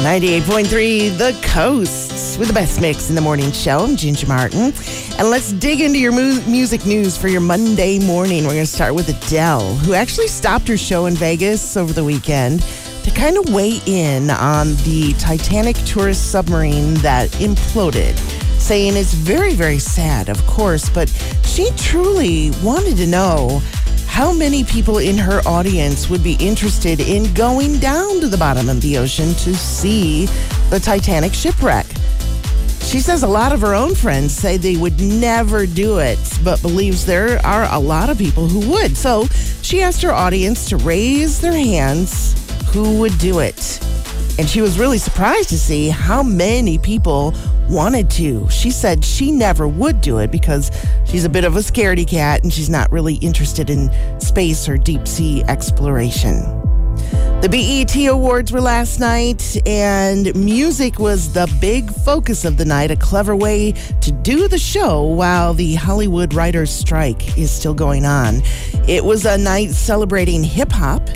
98.3 The Coasts with the best mix in the morning show. I'm Ginger Martin. And let's dig into your mu- music news for your Monday morning. We're going to start with Adele, who actually stopped her show in Vegas over the weekend to kind of weigh in on the Titanic tourist submarine that imploded, saying it's very, very sad, of course, but she truly wanted to know how many people in her audience would be interested in going down to the bottom of the ocean to see the Titanic shipwreck. She says a lot of her own friends say they would never do it, but believes there are a lot of people who would. So she asked her audience to raise their hands who would do it. And she was really surprised to see how many people wanted to. She said she never would do it because she's a bit of a scaredy cat and she's not really interested in space or deep sea exploration. The BET Awards were last night, and music was the big focus of the night, a clever way to do the show while the Hollywood writers' strike is still going on. It was a night celebrating hip hop.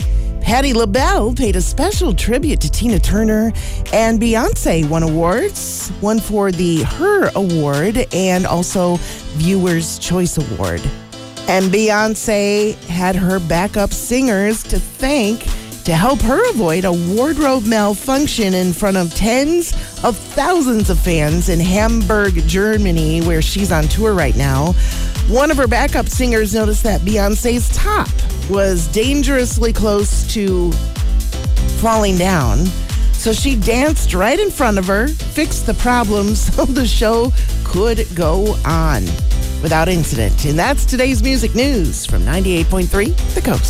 Patti LaBelle paid a special tribute to Tina Turner, and Beyonce won awards, one for the Her Award and also Viewers' Choice Award. And Beyonce had her backup singers to thank to help her avoid a wardrobe malfunction in front of tens of thousands of fans in Hamburg, Germany, where she's on tour right now. One of her backup singers noticed that Beyonce's top was dangerously close to falling down. So she danced right in front of her, fixed the problem so the show could go on without incident. And that's today's music news from 98.3 The Coast.